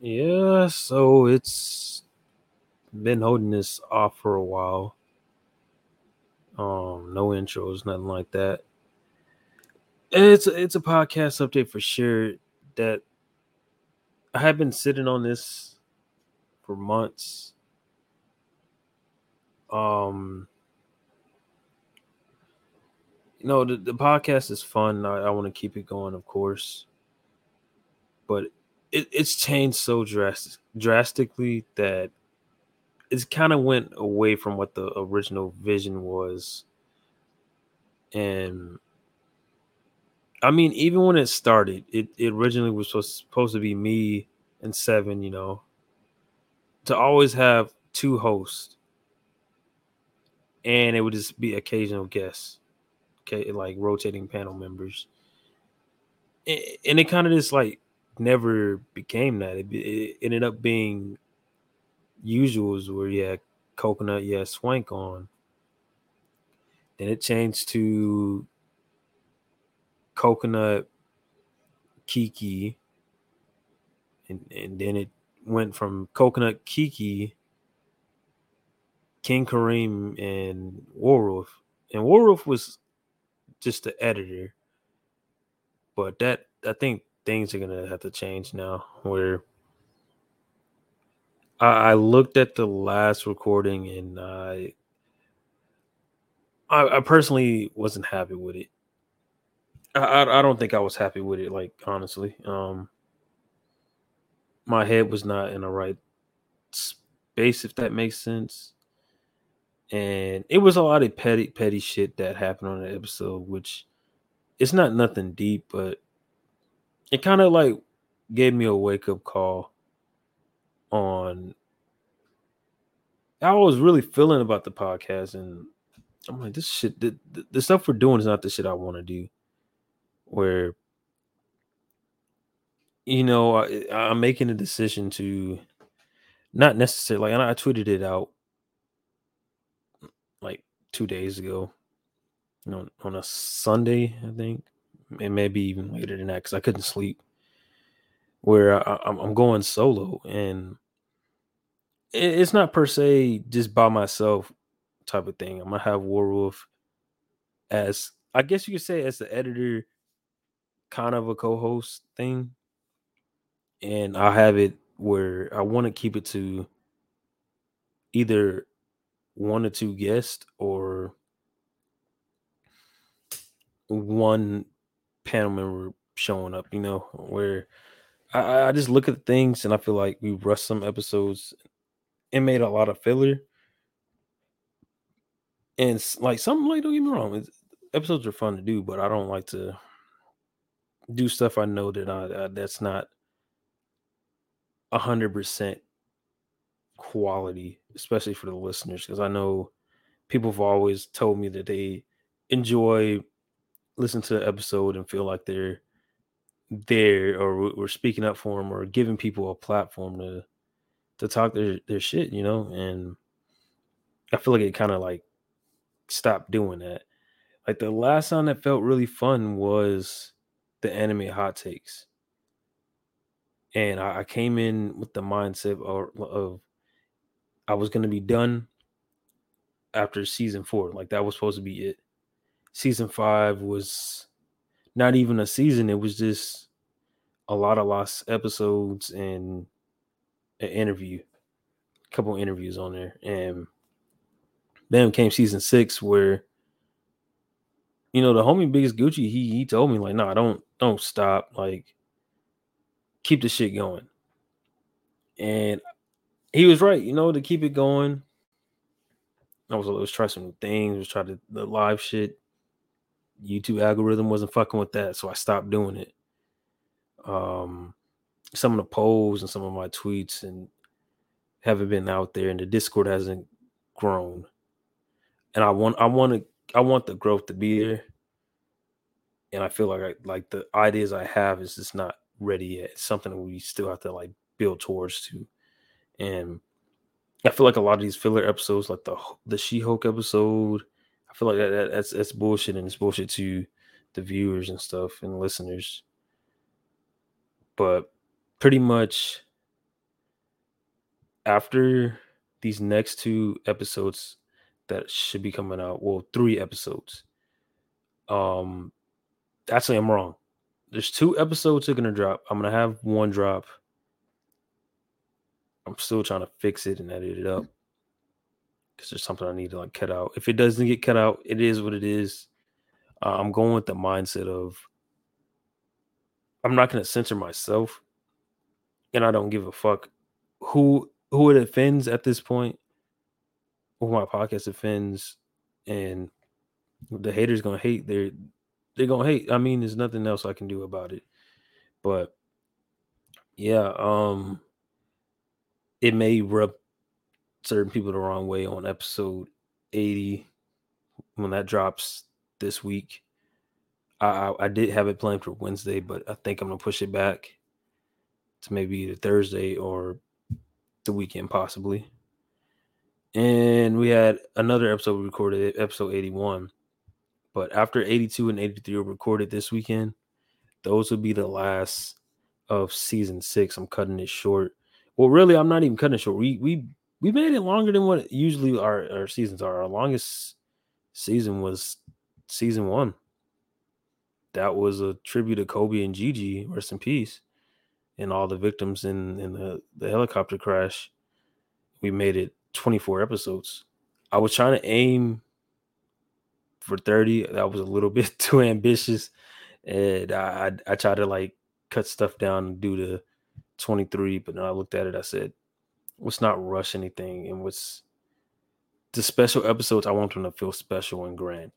Yeah, so it's been holding this off for a while. Um, no intros, nothing like that. It's it's a podcast update for sure that I have been sitting on this for months. Um, you know, the, the podcast is fun. I, I want to keep it going, of course. But it, it's changed so drastic, drastically that it's kind of went away from what the original vision was. And I mean, even when it started, it, it originally was supposed, supposed to be me and seven, you know, to always have two hosts. And it would just be occasional guests, okay, like rotating panel members. And it kind of just like never became that. It, it ended up being usuals where you had coconut, you had swank on. Then it changed to coconut, Kiki, and, and then it went from coconut, Kiki, King Kareem, and Warwolf. And Warwolf was just the editor, but that I think things are gonna have to change now. Where I, I looked at the last recording and I, I, I personally wasn't happy with it. I, I don't think I was happy with it. Like honestly, um, my head was not in the right space, if that makes sense. And it was a lot of petty, petty shit that happened on the episode, which it's not nothing deep, but it kind of like gave me a wake up call on how I was really feeling about the podcast, and I'm like, this shit, the, the, stuff we're doing is not the shit I want to do. Where, you know, I, I'm making a decision to not necessarily, like, I tweeted it out like two days ago, on a Sunday, I think, and maybe even later than that, because I couldn't sleep. Where I, I'm going solo, and it's not per se just by myself type of thing. I'm gonna have Warwolf as I guess you could say as the editor, kind of a co-host thing. And I'll have it where I want to keep it to either one or two guests or one panel member showing up, you know, where I, I just look at the things and I feel like we rushed some episodes it made a lot of filler. And like something like don't get me wrong, episodes are fun to do, but I don't like to do stuff I know that I, that's not a hundred percent quality, especially for the listeners, because I know people have always told me that they enjoy listening to the episode and feel like they're there or we're speaking up for them or giving people a platform to to talk their their shit, you know, and I feel like it kind of like stopped doing that. Like the last time that felt really fun was the anime hot takes, and I, I came in with the mindset of, of I was gonna be done after season four. Like that was supposed to be it. Season five was not even a season. It was just a lot of lost episodes and an interview, a couple interviews on there, and then came season six where you know the homie biggest Gucci he he told me like nah, don't don't stop like keep the shit going and he was right you know to keep it going I was was try some things was try to the live shit YouTube algorithm wasn't fucking with that so I stopped doing it. Um some of the polls and some of my tweets and haven't been out there and the discord hasn't grown. And i want i want to i want the growth to be there. And i feel like I, like the ideas i have is just not ready yet. It's something we still have to like build towards to. And i feel like a lot of these filler episodes like the the she-hulk episode i feel like that, that that's that's bullshit and it's bullshit to the viewers and stuff and listeners but pretty much after these next two episodes that should be coming out, well, three episodes. Um, actually, I'm wrong. There's two episodes are gonna drop. I'm gonna have one drop. I'm still trying to fix it and edit it up because there's something I need to like cut out. If it doesn't get cut out, it is what it is. Uh, I'm going with the mindset of I'm not going to censor myself, and I don't give a fuck who who it offends at this point, who my podcast offends, and the haters gonna hate. They're they're gonna hate. I mean, there's nothing else I can do about it. But yeah, um, it may rub certain people the wrong way on episode 80 when that drops this week. I, I, did have it planned for Wednesday, but I think I'm gonna push it back to maybe the Thursday or the weekend, possibly. And we had another episode we recorded, episode 81. But after 82 and 83 were recorded this weekend, those would be the last of season six. I'm cutting it short. Well, really, I'm not even cutting it short. We we we made it longer than what usually our, our seasons are. Our longest season was season one. That was a tribute to Kobe and Gigi, rest in peace, and all the victims in, in the, the helicopter crash. We made it 24 episodes. I was trying to aim for 30. That was a little bit too ambitious. And I, I, I tried to like cut stuff down and do the 23, but then I looked at it, I said, let's not rush anything. And what's the special episodes, I want them to feel special and grand.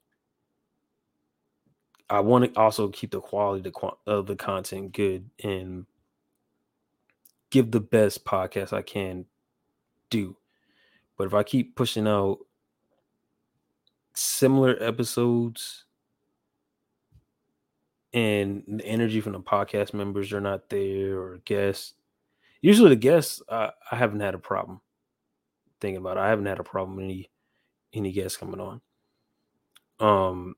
I want to also keep the quality of the content good and give the best podcast I can do. But if I keep pushing out similar episodes and the energy from the podcast members are not there or guests, usually the guests uh, I haven't had a problem thinking about. It. I haven't had a problem any any guests coming on. Um,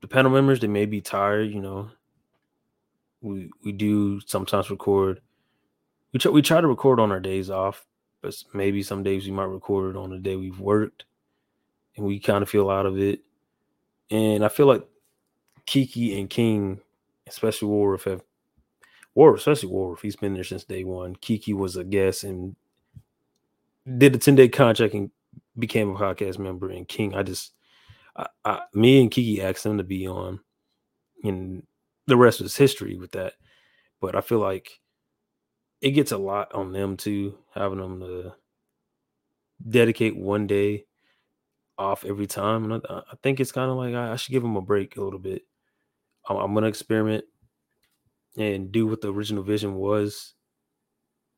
the panel members they may be tired, you know. We we do sometimes record. We try, we try to record on our days off, but maybe some days we might record on the day we've worked, and we kind of feel out of it. And I feel like Kiki and King, especially Warwick, have War, especially Warwick, he's been there since day one. Kiki was a guest and did a 10 day contract and became a podcast member. And King, I just, I, I, me and Kiki asked him to be on, and the rest was history with that. But I feel like it gets a lot on them too, having them to dedicate one day off every time. And I, I think it's kind of like I, I, should give them a break a little bit. I'm, I'm going to experiment and do what the original vision was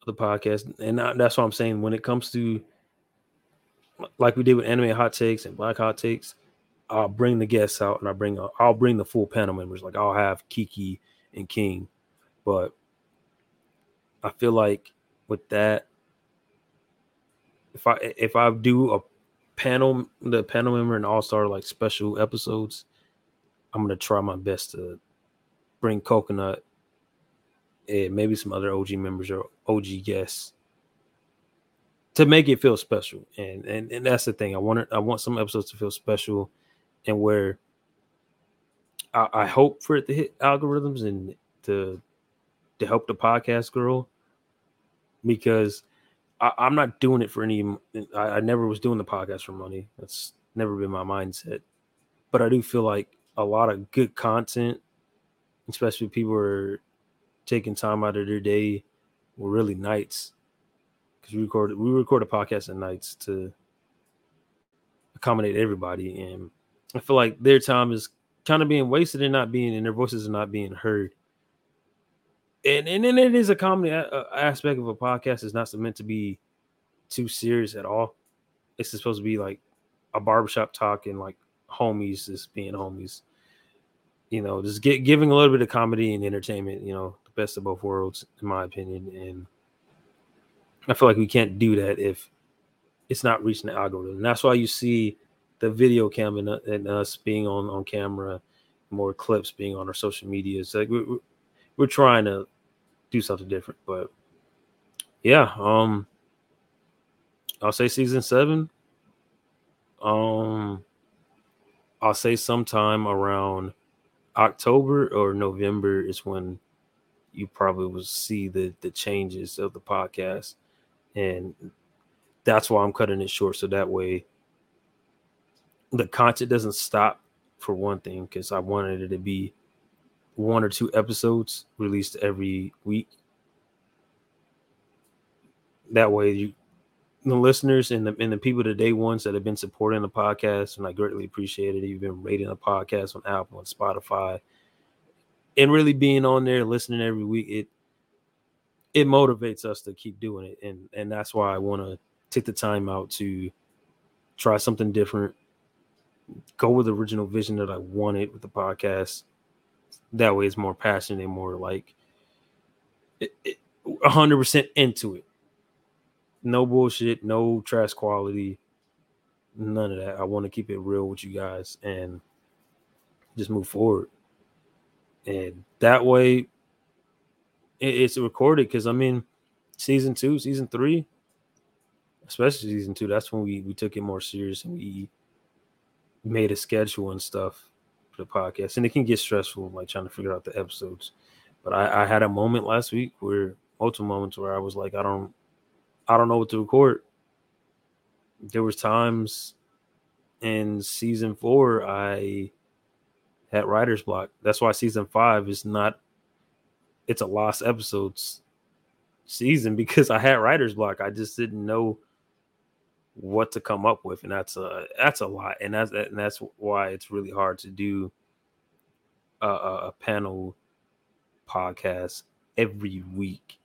the podcast. And that's what I'm saying. When it comes to like we did with anime hot takes and black hot takes, I'll bring the guests out and I bring I'll bring the full panel members. Like I'll have Kiki and King, but I feel like with that, if I if I do a panel the panel member and all star like special episodes, I'm gonna try my best to bring Coconut and maybe some other OG members or OG guests to make it feel special. And and, and that's the thing. I want I want some episodes to feel special and where I, I hope for it to hit algorithms and to to help the podcast grow because I, am not doing it for any I, I never was doing the podcast for money. That's never been my mindset. But I do feel like a lot of good content, especially people are taking time out of their day or really nights because we record we record a podcast at nights to accommodate everybody and i feel like their time is kind of being wasted and not being and their voices are not being heard. And and then it is a comedy a- aspect of a podcast. Is not meant to be too serious at all. It's supposed to be like a barbershop talk and like homies just being homies. You know just get giving a little bit of comedy and entertainment you know best of both worlds, in my opinion. And I feel like we can't do that if it's not reaching the algorithm. And that's why you see the video cam and, and us being on on camera, more clips being on our social media. It's like we're, we're trying to do something different. But yeah, um, I'll say season seven. Um, I'll say sometime around October or November is when you probably will see the the changes of the podcast, and that's why I'm cutting it short so that way the content doesn't stop for one thing because I wanted it to be one or two episodes released every week. That way, you the listeners and the and the people the day ones that have been supporting the podcast, and I greatly appreciate it. You've been rating the podcast on Apple and Spotify, and really being on there listening every week. It it motivates us to keep doing it, and and that's why I want to take the time out to try something different, go with the original vision that I wanted with the podcast. That way, it's more passionate and more like hundred percent into it no bullshit, no trash quality, none of that. I want to keep it real with you guys and just move forward. And that way, it's recorded because I mean, season two, season three, especially season two, that's when we we took it more serious and we made a schedule and stuff for the podcast. And it can get stressful, like trying to figure out the episodes. But I, I had a moment last week where multiple moments where I was like, I don't I don't know what to record. There was times in season four I had writer's block. That's why season five is not it's a lost episodes season because I had writer's block. I just didn't know what to come up with, and that's a that's a lot, and that's and that's why it's really hard to do a, a panel podcast every week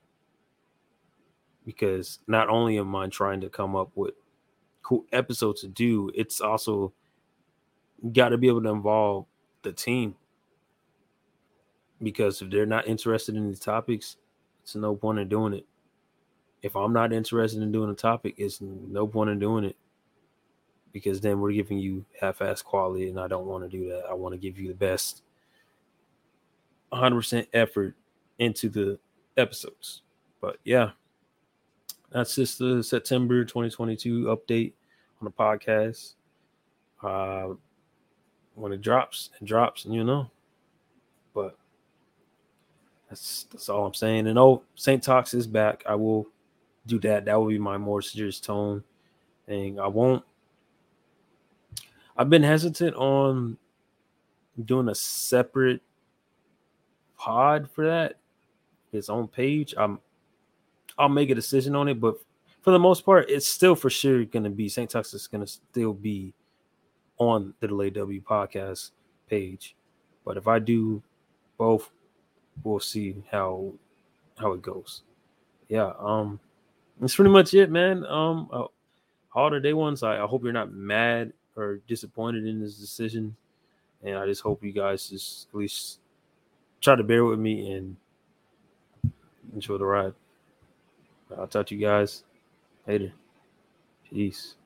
because not only am I trying to come up with cool episodes to do, it's also got to be able to involve the team. Because if they're not interested in these topics, it's no point in doing it. If I'm not interested in doing a topic, it's no point in doing it. Because then we're giving you half-ass quality, and I don't want to do that. I want to give you the best 100% effort into the episodes. But yeah, that's just the September 2022 update on the podcast. Uh, when it drops, it drops, and you know. But that's that's all I'm saying. And oh, Saint Tox is back. I will do that. That will be my more serious tone thing. I won't. I've been hesitant on doing a separate pod for that, its own page. I'm I'll make a decision on it, but for the most part, it's still for sure going to be St. Tux is going to still be on the Delayed W podcast page. But if I do both, we'll see how how it goes. Yeah, um, that's pretty much it, man. Um, uh, all the day ones. I, I hope you're not mad or disappointed in this decision, and I just hope you guys just at least try to bear with me and enjoy the ride. I'll talk to you guys later. Peace.